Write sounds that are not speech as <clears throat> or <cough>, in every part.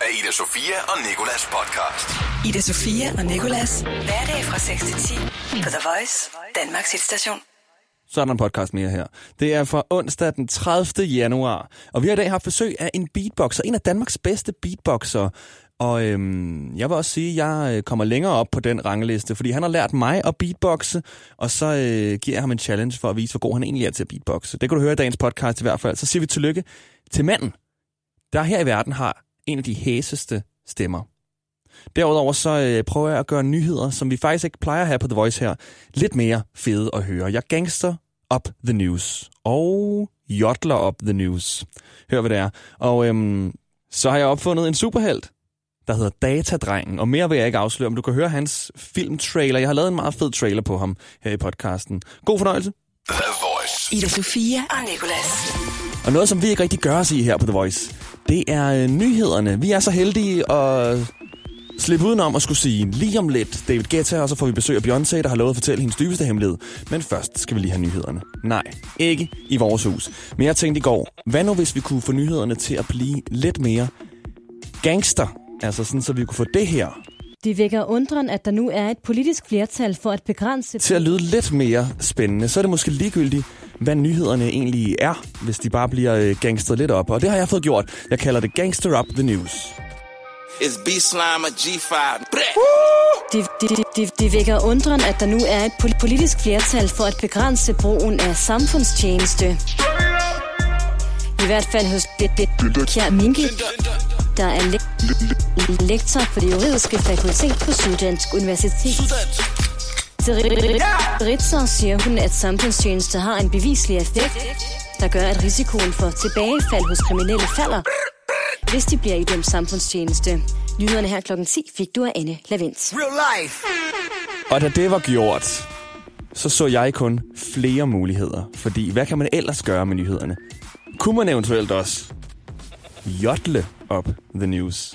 af Ida Sofia og Nikolas podcast. Ida Sofia og Nikolas. Hverdag fra 6 til 10 på The Voice, Danmarks hitstation. Så er der en podcast mere her. Det er fra onsdag den 30. januar, og vi har i dag haft besøg af en beatboxer, en af Danmarks bedste beatboxer. Og øhm, jeg vil også sige, at jeg øh, kommer længere op på den rangliste, fordi han har lært mig at beatboxe, og så øh, giver jeg ham en challenge for at vise, hvor god han egentlig er til at beatboxe. Det kan du høre i dagens podcast i hvert fald. Så siger vi tillykke til manden, der her i verden har en af de hæseste stemmer. Derudover så øh, prøver jeg at gøre nyheder, som vi faktisk ikke plejer at have på The Voice her, lidt mere fede at høre. Jeg gangster up the news og jodler up the news. Hør hvad det er. Og øhm, så har jeg opfundet en superhelt, der hedder Datadrengen. Og mere vil jeg ikke afsløre, men du kan høre hans filmtrailer. Jeg har lavet en meget fed trailer på ham her i podcasten. God fornøjelse. The Voice. Ida Sofia og Nikolas. Og noget, som vi ikke rigtig gør os i her på The Voice, det er øh, nyhederne. Vi er så heldige at slippe udenom at skulle sige lige om lidt David Guetta, og så får vi besøg af Beyoncé, der har lovet at fortælle hendes dybeste hemmelighed. Men først skal vi lige have nyhederne. Nej, ikke i vores hus. Men jeg tænkte i går, hvad nu hvis vi kunne få nyhederne til at blive lidt mere gangster? Altså sådan, så vi kunne få det her Det vækker undren, at der nu er et politisk flertal for at begrænse... til at lyde lidt mere spændende. Så er det måske ligegyldigt, hvad nyhederne egentlig er, hvis de bare bliver øh, gangstret lidt op. Og det har jeg fået gjort. Jeg kalder det Gangster Up The News. It's B-Slime og G5. Det, det, det, det, vækker undren, at der nu er et pol- politisk flertal for at begrænse brugen af samfundstjeneste. I hvert fald hos det, det, det Kjær Minke, der er le- le- lektor på det juridiske fakultet på Syddansk Universitet. Ritzau siger hun, at samfundstjeneste har en beviselig effekt, der gør, at risikoen for tilbagefald hos kriminelle falder, hvis de bliver idømt samfundstjeneste. Nyhederne her klokken 10 fik du af Anne Lavens. Og da det var gjort, så så jeg kun flere muligheder. Fordi hvad kan man ellers gøre med nyhederne? Kunne man eventuelt også jodle op the news?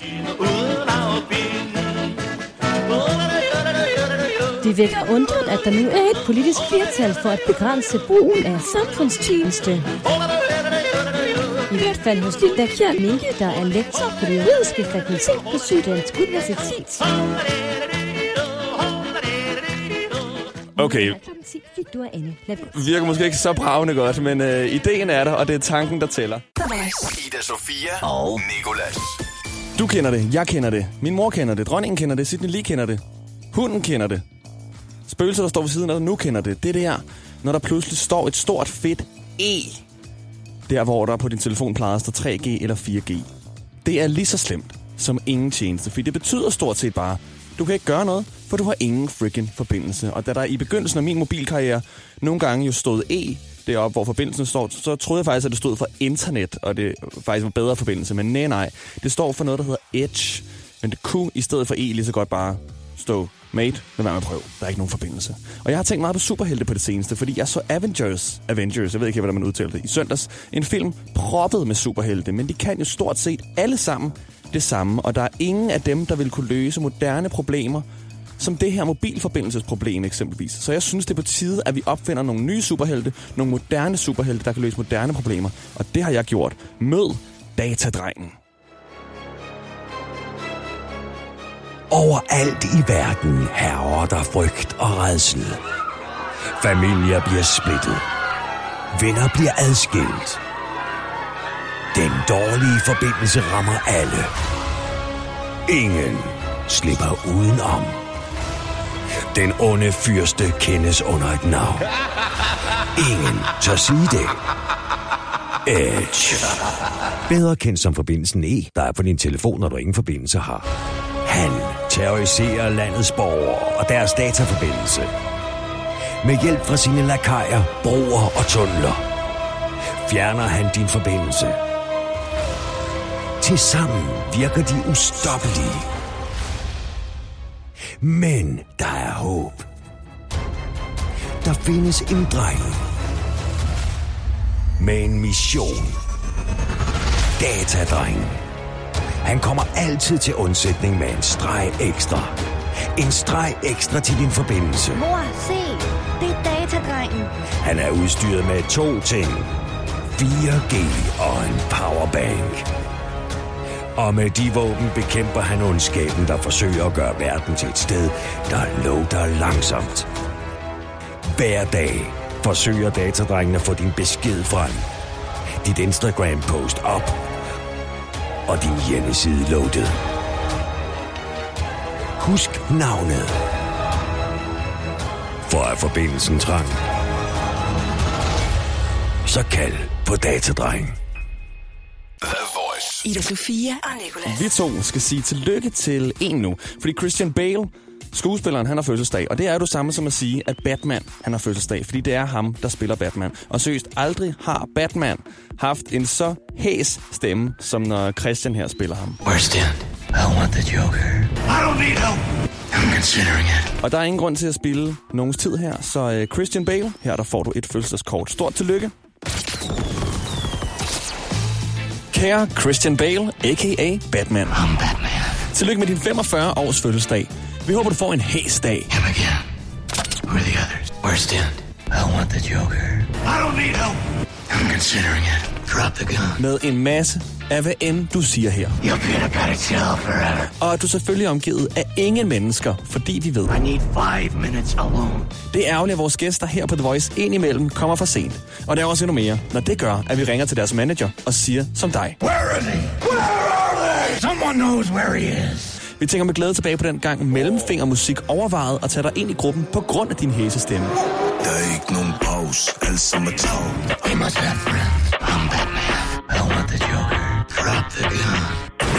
Det vækker undren, at der nu er et politisk flertal for at begrænse brugen af samfundstjeneste. I hvert fald hos Linda Kjær Minke, der er lektor på det juridiske fakultet på Syddansk Universitet. Okay, Klokken 10 fik du af Anne Lavens. virker måske ikke så bravende godt, men øh, ideen er der, og det er tanken, der tæller. Ida Sofia og Nikolas. Du kender det, jeg kender det, min mor kender det, dronningen kender det, Sidney Lee kender det, hunden kender det. Spøgelser, der står ved siden af nu kender det. Det er det her, når der pludselig står et stort fedt E. Der, hvor der på din telefon plejer at stå 3G eller 4G. Det er lige så slemt som ingen tjeneste, fordi det betyder stort set bare, du kan ikke gøre noget, for du har ingen freaking forbindelse. Og da der i begyndelsen af min mobilkarriere nogle gange jo stod E deroppe, hvor forbindelsen står, så troede jeg faktisk, at det stod for internet, og det faktisk var bedre forbindelse. Men nej, nej, det står for noget, der hedder Edge. Men det kunne i stedet for E lige så godt bare stå Mate, lad være med at prøve. Der er ikke nogen forbindelse. Og jeg har tænkt meget på superhelte på det seneste, fordi jeg så Avengers, Avengers, jeg ved ikke, hvordan man udtaler det, i søndags. En film proppet med superhelte, men de kan jo stort set alle sammen det samme, og der er ingen af dem, der vil kunne løse moderne problemer, som det her mobilforbindelsesproblem eksempelvis. Så jeg synes, det er på tide, at vi opfinder nogle nye superhelte, nogle moderne superhelte, der kan løse moderne problemer. Og det har jeg gjort. Mød datadrengen. Overalt i verden herrer der frygt og redsel. Familier bliver splittet. Venner bliver adskilt. Den dårlige forbindelse rammer alle. Ingen slipper udenom. Den onde fyrste kendes under et navn. Ingen tør sige det. Edge. Bedre kendt som forbindelsen E, der er på din telefon, når du ingen forbindelse har. Han terroriserer landets borgere og deres dataforbindelse. Med hjælp fra sine lakajer, broer og tunneler fjerner han din forbindelse. Tilsammen virker de ustoppelige. Men der er håb. Der findes en dreng med en mission. Datadrengen. Han kommer altid til undsætning med en streg ekstra. En streg ekstra til din forbindelse. Mor, se! Det er datadrengen. Han er udstyret med to ting. 4G og en powerbank. Og med de våben bekæmper han ondskaben, der forsøger at gøre verden til et sted, der lugter langsomt. Hver dag forsøger datadrengen at få din besked frem. Dit Instagram-post op. Og din hjemmeside loaded. Husk navnet. For er forbindelsen trang. Så kald på Voice. Ida Sofia og Nicolas. Vi to skal sige tillykke til en nu. Fordi Christian Bale, skuespilleren, han har fødselsdag. Og det er jo det samme som at sige, at Batman, han har fødselsdag. Fordi det er ham, der spiller Batman. Og seriøst, aldrig har Batman haft en så hæs stemme, som når Christian her spiller ham. Worst end, I want the Joker. I don't need help. I'm considering it. Og der er ingen grund til at spille nogens tid her, så uh, Christian Bale, her der får du et fødselsdagskort. Stort tillykke. Kære Christian Bale, a.k.a. Batman. I'm Batman. Tillykke med din 45 års fødselsdag. Vi håber, du får en hæs dag. Him again. Who are the others? Worst end, I want the Joker. I don't need help. I'm considering it. Drop the gun. Med en masse af hvad end du siger her. You'll be in a forever. Og at du selvfølgelig er omgivet af ingen mennesker, fordi vi ved. I need five minutes alone. Det er ærgerligt, at vores gæster her på The Voice indimellem kommer for sent. Og det er også endnu mere, når det gør, at vi ringer til deres manager og siger som dig. Where are they? Where are they? Someone knows where he is. Vi tænker med glæde tilbage på den gang mellemfingermusik overvejede at tage dig ind i gruppen på grund af din hæse stemme. Der er ikke nogen pause. Alt som er travlt. He must have friends. I'm Batman. I want the Joker. Drop the gun.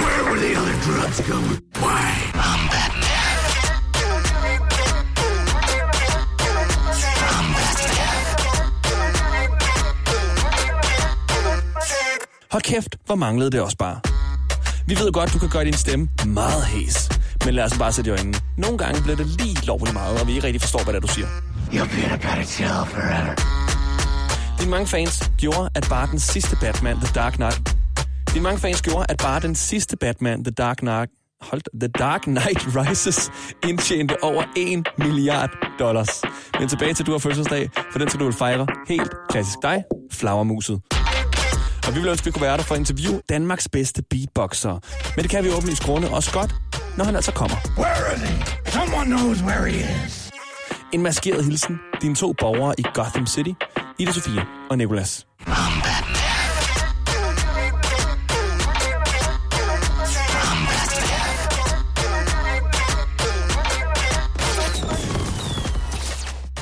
Where were the other drugs going? Why? I'm Batman. Hold kæft, hvor manglede det også bare. Vi ved godt, du kan gøre din stemme meget hæs. Men lad os bare sætte i øjnene. Nogle gange bliver det lige lovligt meget, og vi ikke rigtig forstår, hvad det er, du siger. You'll be a better jail forever. Dine mange fans gjorde, at bare den sidste Batman, The Dark Knight... Dine mange fans gjorde, at bare den sidste Batman, The Dark Knight... Hold da, The Dark Knight Rises indtjente over 1 milliard dollars. Men tilbage til, du har fødselsdag, for den skal du vil fejre helt klassisk dig, flagermuset. Og vi vil ønske, at vi kunne være der for at interviewe Danmarks bedste beatboxer. Men det kan vi åbenlyst grunde også godt, når han altså kommer. Where are they? Someone knows where he is. En maskeret hilsen, dine to borgere i Gotham City, Ida Sofia og Nicolas. I'm Batman.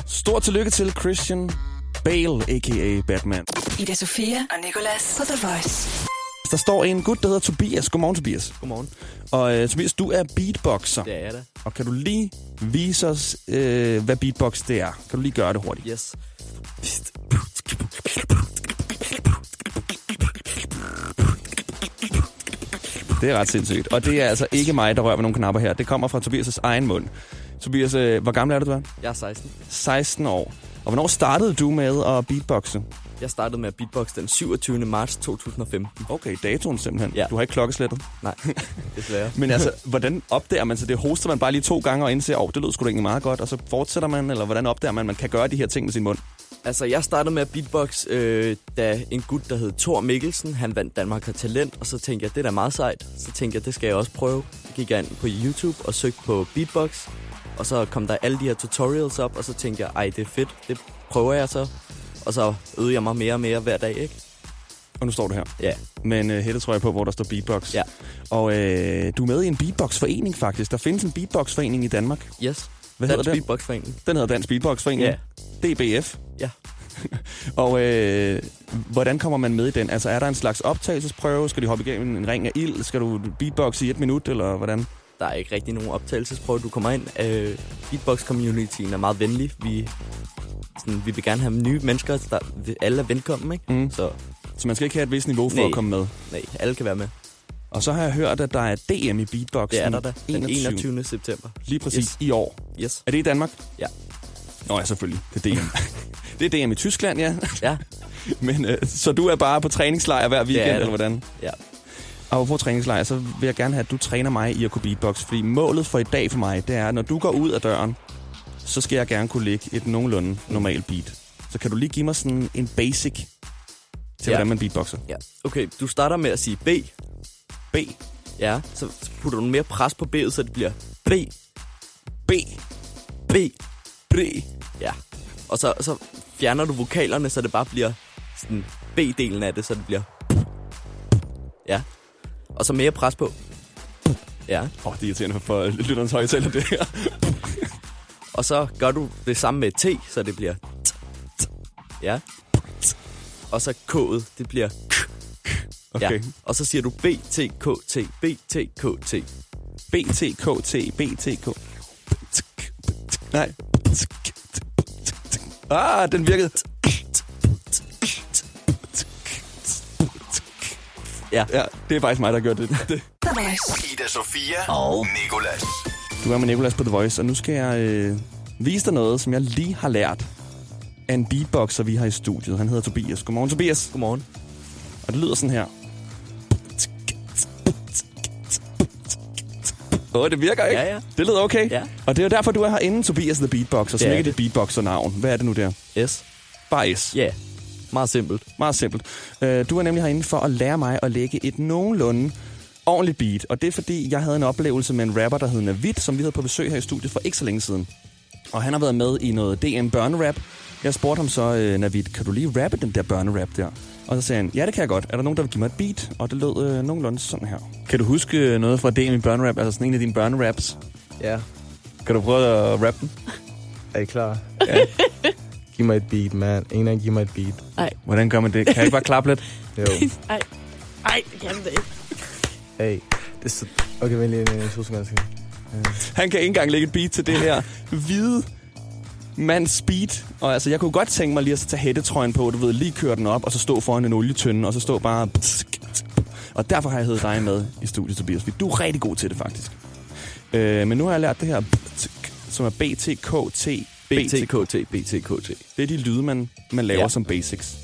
Stort tillykke til Christian Bale, a.k.a. Batman. Ida Sofia og Nicolas på The Voice. Der står en gut, der hedder Tobias. Godmorgen, Tobias. Godmorgen. Og uh, Tobias, du er beatboxer. Det er jeg da. Og kan du lige vise os, uh, hvad beatbox det er? Kan du lige gøre det hurtigt? Yes. Det er ret sindssygt. Og det er altså ikke mig, der rører ved nogle knapper her. Det kommer fra Tobias' egen mund. Tobias, uh, hvor gammel er du, du er? Jeg er 16. 16 år. Og hvornår startede du med at beatboxe? Jeg startede med at beatbox den 27. marts 2015. Okay, datoen simpelthen. Ja. Du har ikke klokkeslættet. Nej, <laughs> desværre. Men altså, hvordan opdager man så det? Hoster man bare lige to gange og indser, åh, oh, det lød sgu da egentlig meget godt, og så fortsætter man, eller hvordan opdager man, at man kan gøre de her ting med sin mund? Altså, jeg startede med at beatbox, øh, da en gut, der hed Thor Mikkelsen, han vandt Danmark har talent, og så tænkte jeg, det er da meget sejt. Så tænkte jeg, det skal jeg også prøve. Så gik jeg ind på YouTube og søgte på beatbox, og så kom der alle de her tutorials op, og så tænkte jeg, ej, det er fedt, det prøver jeg så. Og så øvede jeg mig mere og mere hver dag, ikke? Og nu står du her. Ja, med en uh, hættetrøje på, hvor der står beatbox. Ja. Og øh, du er med i en beatboxforening faktisk. Der findes en beatboxforening i Danmark. yes. Hvad Dansk hedder den? Beatboxforening. Den hedder Dansk Beatboxforening. Ja. DBF. Ja. <laughs> Og øh, hvordan kommer man med i den? Altså er der en slags optagelsesprøve? Skal de hoppe igennem en ring af ild? Skal du beatboxe i et minut, eller hvordan? Der er ikke rigtig nogen optagelsesprøve. Du kommer ind. Øh, Beatbox-communityen er meget venlig. Vi, sådan, vi vil gerne have nye mennesker. Der, alle er velkommen, ikke? Mm. Så Så man skal ikke have et vist niveau for Nej. at komme med. nej, alle kan være med. Og så har jeg hørt, at der er DM i beatbox. Det er der da. Den 21. september. Lige præcis Yes. i år. Yes. Er det i Danmark? Ja. Nå ja, selvfølgelig. Det er DM. <laughs> det er DM i Tyskland, ja. Ja. <laughs> Men øh, så du er bare på træningslejr hver weekend, det. eller hvordan? Ja. Og på træningslejr, så vil jeg gerne have, at du træner mig i at kunne beatbox. Fordi målet for i dag for mig, det er, at når du går ud af døren, så skal jeg gerne kunne lægge et nogenlunde normalt beat. Så kan du lige give mig sådan en basic til, Ja. hvordan man beatboxer? ja. Okay, du starter med at sige B. B. Ja, så putter du mere pres på B'et, så det bliver B, B. B, B. ja. Og så, så fjerner du vokalerne, så det bare bliver sådan B-delen af det, så det bliver Ja. Og så mere pres på. Ja. Åh, oh, det er irriterende for lytterens højtaler, det her. Og så gør du det samme med T, så det bliver t, t, Ja. Og så K'et, det bliver k, k. Ja. Okay. Og så siger du B, T, K, T, B, T, K, T. BTKT, BTK. Nej. Ah, den virkede. Ja. Ja, det er faktisk mig, der gør det. <laughs> det. Ida Sofia og Nikolas. Du er med Nicolas på The Voice, og nu skal jeg øh, vise dig noget, som jeg lige har lært af en beatboxer, vi har i studiet. Han hedder Tobias. Godmorgen, Tobias. Godmorgen. Og det lyder sådan her. Åh, oh, det virker ikke? Ja, ja. Det lyder okay. Ja. Og det er jo derfor, du er herinde, Tobias the Beatboxer, som ikke er dit beatboxer-navn. Hvad er det nu der? S. Bare S. Ja. Yeah. Meget simpelt. Meget simpelt. Øh, Du er nemlig herinde for at lære mig at lægge et nogenlunde ordentligt beat. Og det er fordi, jeg havde en oplevelse med en rapper, der hed Navid, som vi havde på besøg her i studiet for ikke så længe siden. Og han har været med i noget DM børnerap. Jeg spurgte ham så, øh, Navid, kan du lige rappe den der børnerap der? Og så sagde han, ja, det kan jeg godt. Er der nogen, der vil give mig et beat? Og det lød øh, nogenlunde sådan her. Kan du huske øh, noget fra DM i børnerap? Altså sådan en af dine børneraps? Ja, Kan du prøve at rappe den? er I klar? Ja. <laughs> giv mig et beat, man. En af giv mig et beat. Hvordan gør man det? Kan jeg ikke bare klappe lidt? Jo. <laughs> Ej, ej, det kan det ikke. Hey, det er så... Okay, vent lige en to sekunder. jeg- Han kan ikke engang lægge et beat til det her hvide mands speed. Og altså, jeg kunne godt tænke mig lige at tage hættetrøjen på, du ved, lige køre den op, og så stå foran en olietønde, og så stå bare... Og derfor har jeg heddet dig med i studiet, Tobias. fordi Du er rigtig god til det, faktisk. Øh, men nu har jeg lært det her, som er BTKT. BTKT, BTKT. Det er de lyde, man, man laver ja. Som basics.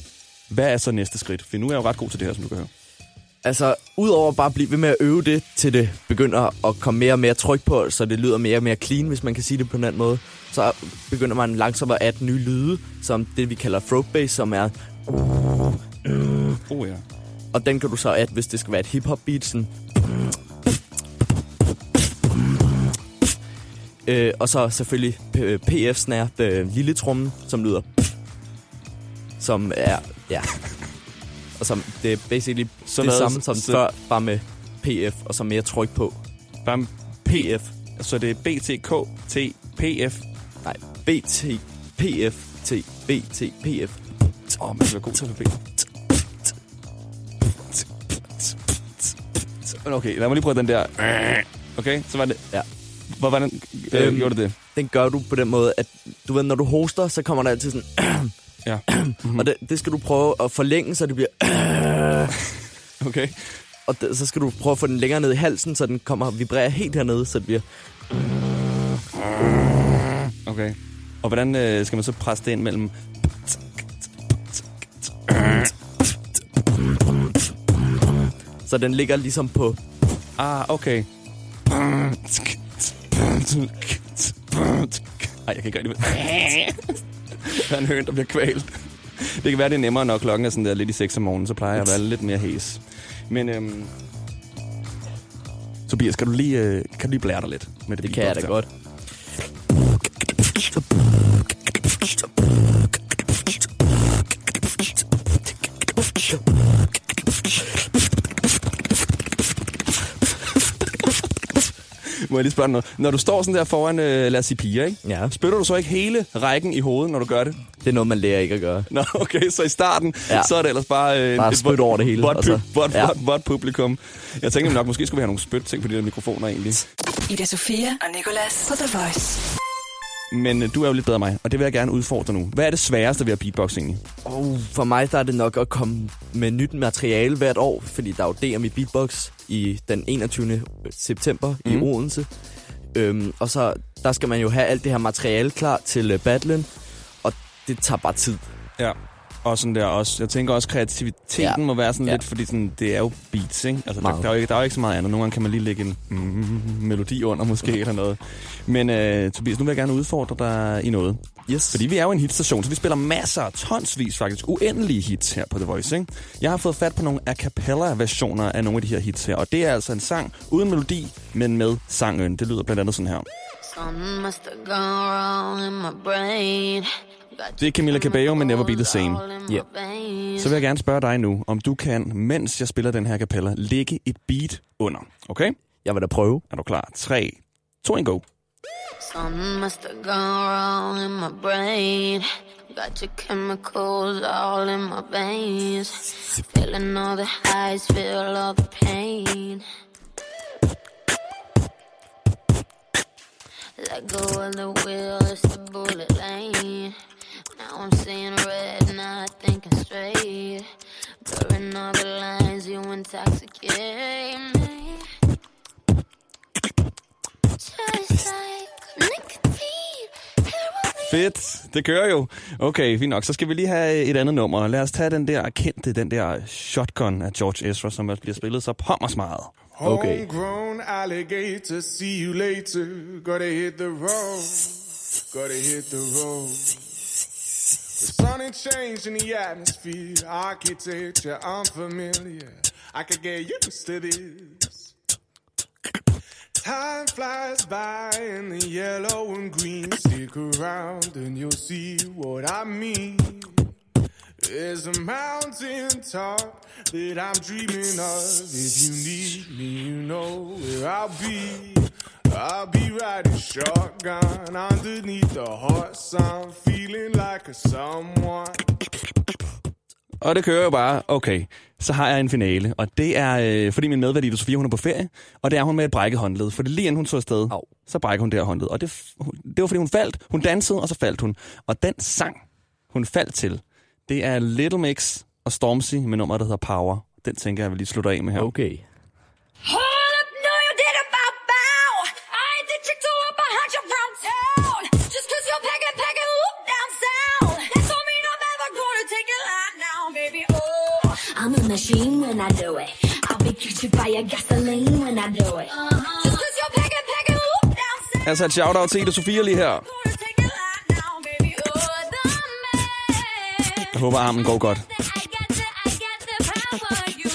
Hvad er så næste skridt? For nu er jeg jo ret god til det her, som du kan høre. Altså, udover bare at blive ved med at øve det, til det begynder at komme mere og mere tryk på, så det lyder mere og mere clean, hvis man kan sige det på en anden måde, så begynder man langsomt at adde nye lyde, som det vi kalder throat bass, som er... Oh ja. Og den kan du så adde, hvis det skal være et hip-hop beat, sådan... Øh, og så selvfølgelig p- PF-snare, øh, lille trummen, som lyder... Som er... Ja. Og som, det er basically Så så det hvad- samme som så- før, bare med PF, og så mere tryk på. Bare PF. Så det er BTKT PF. Nej, BT, PF, T, BT, PF. Åh, oh, man skal være god til bevæge. Okay, lad mig lige prøve den der. Okay, så var det... Ja. Hvor var den? Øh, Øhm, gjorde du det? Den gør du på den måde, at du ved, når du hoster, så kommer der altid sådan... <clears throat> Ja. <clears throat> og det, det skal du prøve at forlænge, så det bliver... <clears throat> Okay. og det, så skal du prøve at få den længere ned i halsen, så den kommer og vibrerer helt hernede, så det bliver... Okay. Og hvordan øh, skal man så presse det ind mellem... Så den ligger ligesom på... Ah, okay. Ej, jeg kan ikke rigtig... <laughs> Der er en høn, der bliver kvalt. Det kan være, det er nemmere, når klokken er sådan der lidt i 6 om morgenen, så plejer jeg at være lidt mere hæs. Men øhm, Tobias, kan du lige, øh, kan du lige blære dig lidt med det Det kan jeg da godt. Må jeg lige spørge noget? Når du står sådan der foran, øh, lad os sige piger, ikke? Ja. Spytter du så ikke hele rækken i hovedet, når du gør det? Det er noget, man lærer ikke at gøre. Nå, okay, så i starten, ja. Så er det ellers bare... Øh, Bare spyt over det hele, Vådt, og så- pu- vådt, ja. vådt publikum. Jeg tænker nok, måske skulle vi have nogle spyt ting på de der mikrofoner egentlig. Ida Sofia og Nicolas på The Voice. Men øh, du er jo lidt bedre end mig, og det vil jeg gerne udfordre nu. Hvad er det sværeste ved at beatbox egentlig? Oh, for mig der er det nok at komme med nyt materiale hvert år, fordi der er jo DM i Beatbox i den 21. september mm. i Mhm. Odense. Øhm, og så der skal man jo have alt det her materiale klar til uh, battlen, og det tager bare tid. Ja. Og sådan der også, jeg tænker også, kreativiteten ja. Må være sådan Ja. lidt, fordi sådan, det er jo beats, ikke? Altså, der, der, er jo ikke, der er jo ikke så meget andet. Nogle gange kan man lige lægge en mm, melodi under måske, eller noget. Men øh, Tobias, nu vil jeg gerne udfordre dig i noget. Yes. Fordi vi er jo en hitstation, så vi spiller masser, tonsvis faktisk, uendelige hits her på The Voice, ikke? Jeg har fået fat på nogle a cappella-versioner af nogle af de her hits her, og det er altså en sang uden melodi, men med sangen. Det lyder blandt andet sådan her. Something must have gone wrong in my brain. Det er Camila Cabello med Never Be The Same. Ja. Så vil jeg gerne spørge dig nu, om du kan, mens jeg spiller den her kapella, lægge et beat under. Okay? Jeg vil da prøve. Er du klar? 3, 2, 1, go. Something must have gone wrong in my brain. Got your chemicals all in my veins. Feeling all the highs, feel all the pain. Let go of the wheel, it's the bullet lane. Now I'm seeing red, not thinking straight. Blurring all the lines, you intoxicate me. Just like nicotine. Fedt. Det kører jo. Okay, fint nok. Så skal vi lige have et andet nummer. Lad os tage den der kendte, den der shotgun af George Ezra, som også bliver spillet så pommers meget. Okay. Homegrown alligator, see you later. Gotta hit the road. Gotta hit the road. The sun ain't changing the atmosphere. Architecture unfamiliar. I could get used to this. Time flies by in the yellow and green stick around and you'll see what I mean. There's a mountain top that I'm dreaming of. If you need me, you know where I'll be. I'll be riding shotgun underneath the hot sun, feeling like a someone. Og det kører jo bare. Okay, så har jeg en finale. Og det er, øh, fordi min medvært Ida Sofie, hun er på ferie. Og det er hun med et brækket håndled. For lige inden hun tog afsted, Au. så brækker hun det her håndled. Og det, det var fordi hun faldt. Hun dansede, og så faldt hun. Og den sang, hun faldt til, det er Little Mix og Stormzy med nummeret, der hedder Power. Den tænker jeg, jeg vil lige slutte af med her. Okay. Machine when I do it. I'll be catching fire gasoline when I do it. Uh-huh. Just cause you're packing, packing, look down. Altså et shout-out til Ida Sofia lige her. Oh. Jeg håber, armen går godt. You.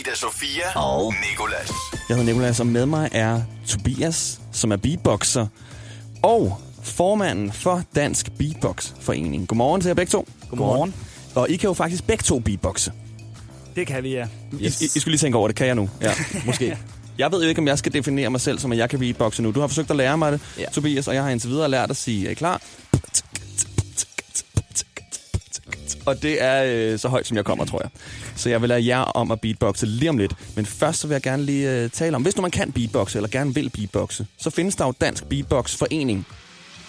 Ida Sofia og Nikolas. Jeg hedder Nicolas, og med mig er Tobias, som er beatboxer, og formanden for Dansk Beatbox-forening. Godmorgen til jer begge to. Godmorgen. Og I kan jo faktisk begge to beatboxe. Det kan vi, ja. Yes. I, I, skulle lige tænke over det. Kan jeg nu? Ja, måske. <laughs> Jeg ved jo ikke, om jeg skal definere mig selv som, at jeg kan beatboxe nu. Du har forsøgt at lære mig det, Ja. Tobias, og jeg har indtil videre lært at sige, er I klar? Og det er øh, så højt, som jeg kommer, tror jeg. Så jeg vil lade jer om at beatboxe lige om lidt. Men først så vil jeg gerne lige øh, tale om, hvis nu man kan beatboxe, eller gerne vil beatboxe, så findes der jo Dansk Beatbox Forening.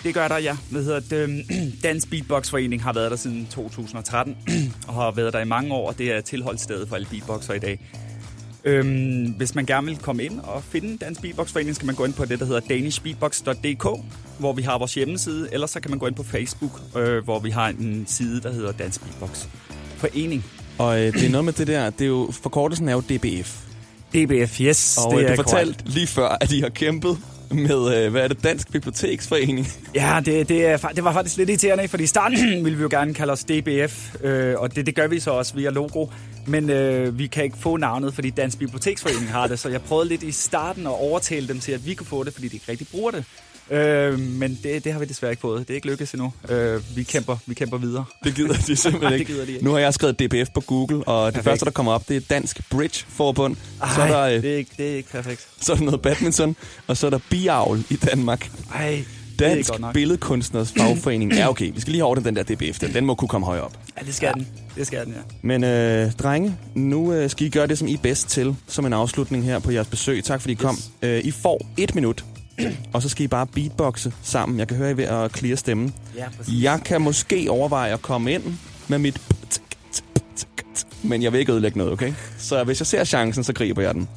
Det gør der, ja. Hvad hedder det? <clears throat> Dansk Beatbox Forening har været der siden 2013, <clears throat> og har været der i mange år, og det er tilholdsstedet for alle beatboxer i dag. Øhm, hvis man gerne vil komme ind og finde Dansk Beatbox Forening, skal man gå ind på det, der hedder danishbeatbox.dk, hvor vi har vores hjemmeside, eller så kan man gå ind på Facebook, øh, hvor vi har en side, der hedder Dansk Beatbox Forening. Og øh, det er noget med det der, det er jo, forkortelsen er jo DBF. DBF, yes. Og det øh, er du fortalte korrekt. lige før, at I har kæmpet med, øh, hvad er det, Dansk Biblioteksforening. Ja, det, det, er, det var faktisk lidt irriterende, fordi i starten <clears throat> ville vi jo gerne kalde os DBF, øh, og det, det gør vi så også via logo. Men øh, vi kan ikke få navnet, fordi Dansk Biblioteksforening har det, så jeg prøvede lidt i starten at overtale dem til, at vi kunne få det, fordi de ikke rigtig bruger det. Øh, men det, det har vi desværre ikke fået. Det er ikke lykkedes endnu. Øh, vi, kæmper, vi kæmper videre. <laughs> Det gider de simpelthen Nej, ikke. det gider de ikke. Nu har jeg skrevet DBF på Google, og det Perfekt. første, der kommer op, det er Dansk Bridge Forbund. så, er der, Ej, øh, det, er ikke, det er ikke perfekt. så er der noget badminton, og så er der biavl i Danmark. Ej, Dansk. Billedkunstners Fagforening. Ja, okay, vi skal lige have over den der DBF. Den, den må kunne komme højere op. Ja, det skal ja. den. Det skal den, ja. Men øh, drenge, nu øh, skal I gøre det, som I er bedst til, som en afslutning her på jeres besøg. Tak fordi I kom. Øh, I får et minut, og så skal I bare beatboxe sammen. Jeg kan høre, I ved at clear stemmen. Ja, præcis. Jeg kan måske overveje at komme ind med mit... Men jeg vil ikke ødelægge noget, okay? Så hvis jeg ser chancen, så griber jeg den.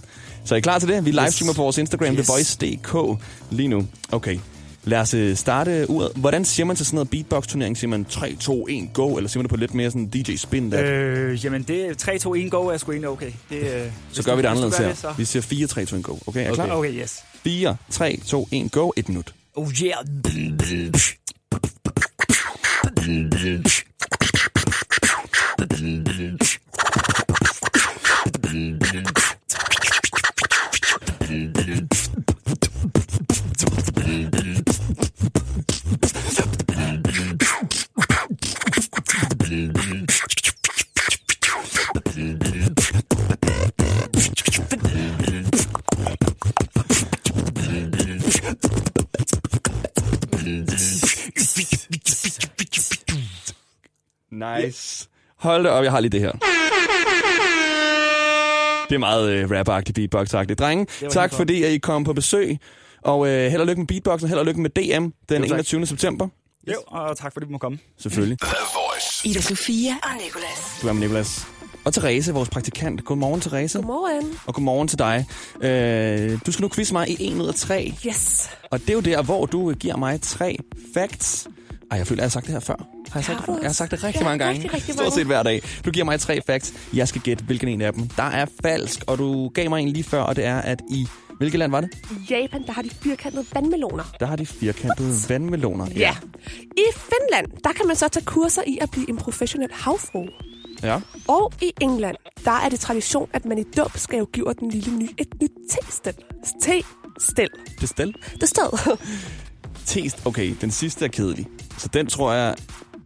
Så er I klar til det? Vi livestreamer på vores Instagram, Yes. yes. TheVoice.dk lige nu. Okay. Lad os øh, starte uret. Hvordan siger man til sådan noget beatbox-turnering? Siger man 3, 2, 1, go? Eller siger man det på lidt mere sådan DJ-spin? Øh, Øh, jamen, det er 3, 2, 1, go er sgu egentlig okay. Det, øh, så gør vi det anderledes her. så. Vi siger 4, 3, 2, 1, go. Okay, er I klar? Okay, okay, yes. 4, 3, 2, 1, go. Et minut. Oh yeah. Nice. Hold da op, jeg har lige det her. Det er meget øh, rap-agtigt, beatbox-agtigt. Drenge, tak godt. fordi at I kom på besøg. Og øh, held og lykke med beatboxen, held og lykke med DM den tak. 21. september. Jo, og tak fordi du må komme. Selvfølgelig. Ida Sofia og Nicolas. Du er med Nicolas. Og Therese, vores praktikant. Godmorgen, Therese. Godmorgen. Og godmorgen til dig. Øh, du skal nu quizze mig i 1 ud af 3. Yes. Og det er jo der, hvor du giver mig tre facts. Ej, jeg føler, jeg har sagt det her før. Har jeg, sagt det før? jeg har sagt det rigtig Ja, mange gange. rigtig, rigtig Stort mange. set hver dag. Du giver mig tre facts. Jeg skal gætte, hvilken en af dem. Der er falsk, og du gav mig en lige før, og det er, at i... Hvilket land var det? Japan, der har de firkantede vandmeloner. Der har de firkantede vandmeloner. Ja. I Finland, der kan man så tage kurser i at blive en professionel havfru. Ja. Og i England, der er det tradition, at man i dåb skal give den lille ny et nyt te-stel. Te-stel. Det stel. Det sted. Test. Okay, den sidste er kedelig. Så den tror jeg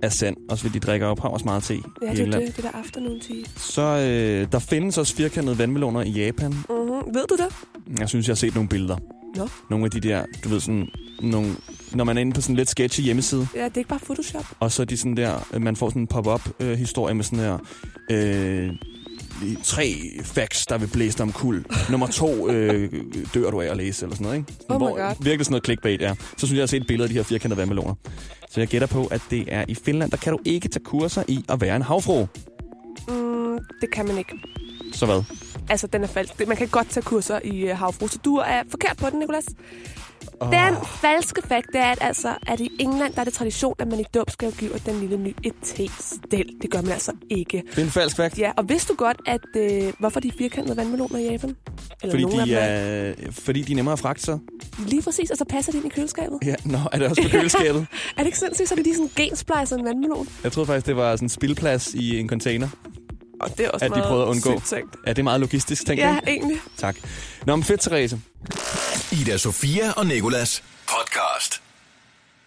er sand. Også fordi de drikker jo power meget te Ja, det er det, det der afternoon tea. Så øh, der findes også firkantede vandmeloner i Japan. Mm-hmm. Ved du det? Jeg synes, jeg har set nogle billeder. Nå. Nogle af de der, du ved sådan, nogle, når man er inde på sådan en lidt sketchy hjemmeside, Ja, det er ikke bare Photoshop. og så er de sådan der, øh, man får sådan en pop-up øh, historie med sådan her, øh, tre facts, der vil blæse dig om kul. Nummer to øh, dør du af at læse, eller sådan noget, ikke? Oh hvor, God. Virkelig sådan noget clickbait, ja. Så synes jeg, jeg har set et billede af de her firkantede vandmeloner. Så jeg gætter på, at det er i Finland, der kan du ikke tage kurser i at være en havfru. Mm, det kan man ikke. Så hvad? Altså, den er falsk. Man kan godt tage kurser i uh, havfru, så du er forkert på den, Nicolas. Åh. Den falske fakt, det er, at, altså, at i England, der er det tradition, at man i dåb skal give den lille ny et te-stel. Det gør man altså ikke. Det er en falsk fact. Ja, og vidste du godt, at øh, hvorfor de firkantede vandmeloner i Japan? Eller Fordi de, er, fordi de er nemmere at fragte sig. Lige præcis, og så passer de ind i køleskabet. Ja, nå, er det også på køleskabet? <laughs> Er det ikke sindssygt, så er det lige sådan en gensplejser en vandmelon? Jeg troede faktisk, det var sådan en spildplads i en container. Og det er også at de meget prøvede at undgå. sygt tænkt. Ja, det er meget logistisk, tænker Ja, jeg. egentlig. Tak. Nå, men fedt, Therese. Ida Sofia og Nikolas podcast.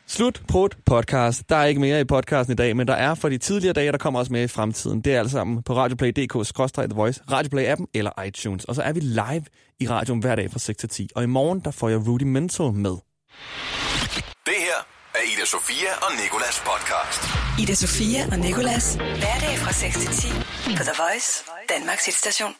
Slut prut podcast. Der er ikke mere i podcasten i dag, men der er for de tidligere dage, der kommer også mere i fremtiden. Det er alt sammen på radioplay.dk-the voice, Radioplay-appen eller iTunes. Og så er vi live i radioen hver dag fra 6 til 10. Og i morgen, der får jeg Rudy Mental med. Det her er Ida Sofia og Nikolas podcast. Ida Sofia og Nicolas. Hverdag fra 6 til 10 på The Voice, Danmarks hitstation.